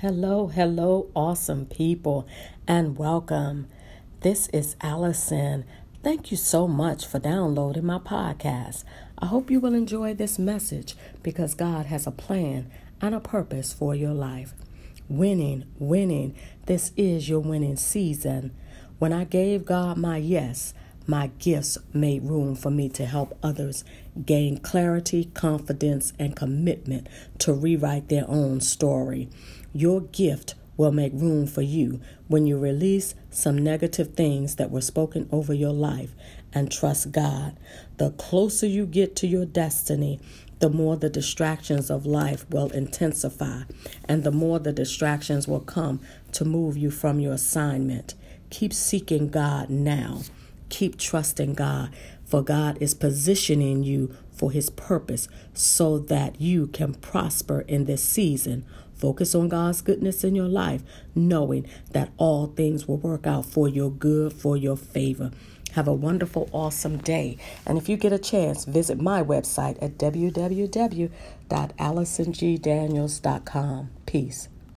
Hello, hello, awesome people, and welcome. This is Allison. Thank you so much for downloading my podcast. I hope you will enjoy this message because God has a plan and a purpose for your life. Winning, winning. This is your winning season. When I gave God my yes, my gifts made room for me to help others gain clarity, confidence, and commitment to rewrite their own story. Your gift will make room for you when you release some negative things that were spoken over your life and trust God. The closer you get to your destiny, the more the distractions of life will intensify, and the more the distractions will come to move you from your assignment. Keep seeking God now. Keep trusting God, for God is positioning you for His purpose so that you can prosper in this season. Focus on God's goodness in your life, knowing that all things will work out for your good, for your favor. Have a wonderful, awesome day. And if you get a chance, visit my website at www.allisongdaniels.com. Peace.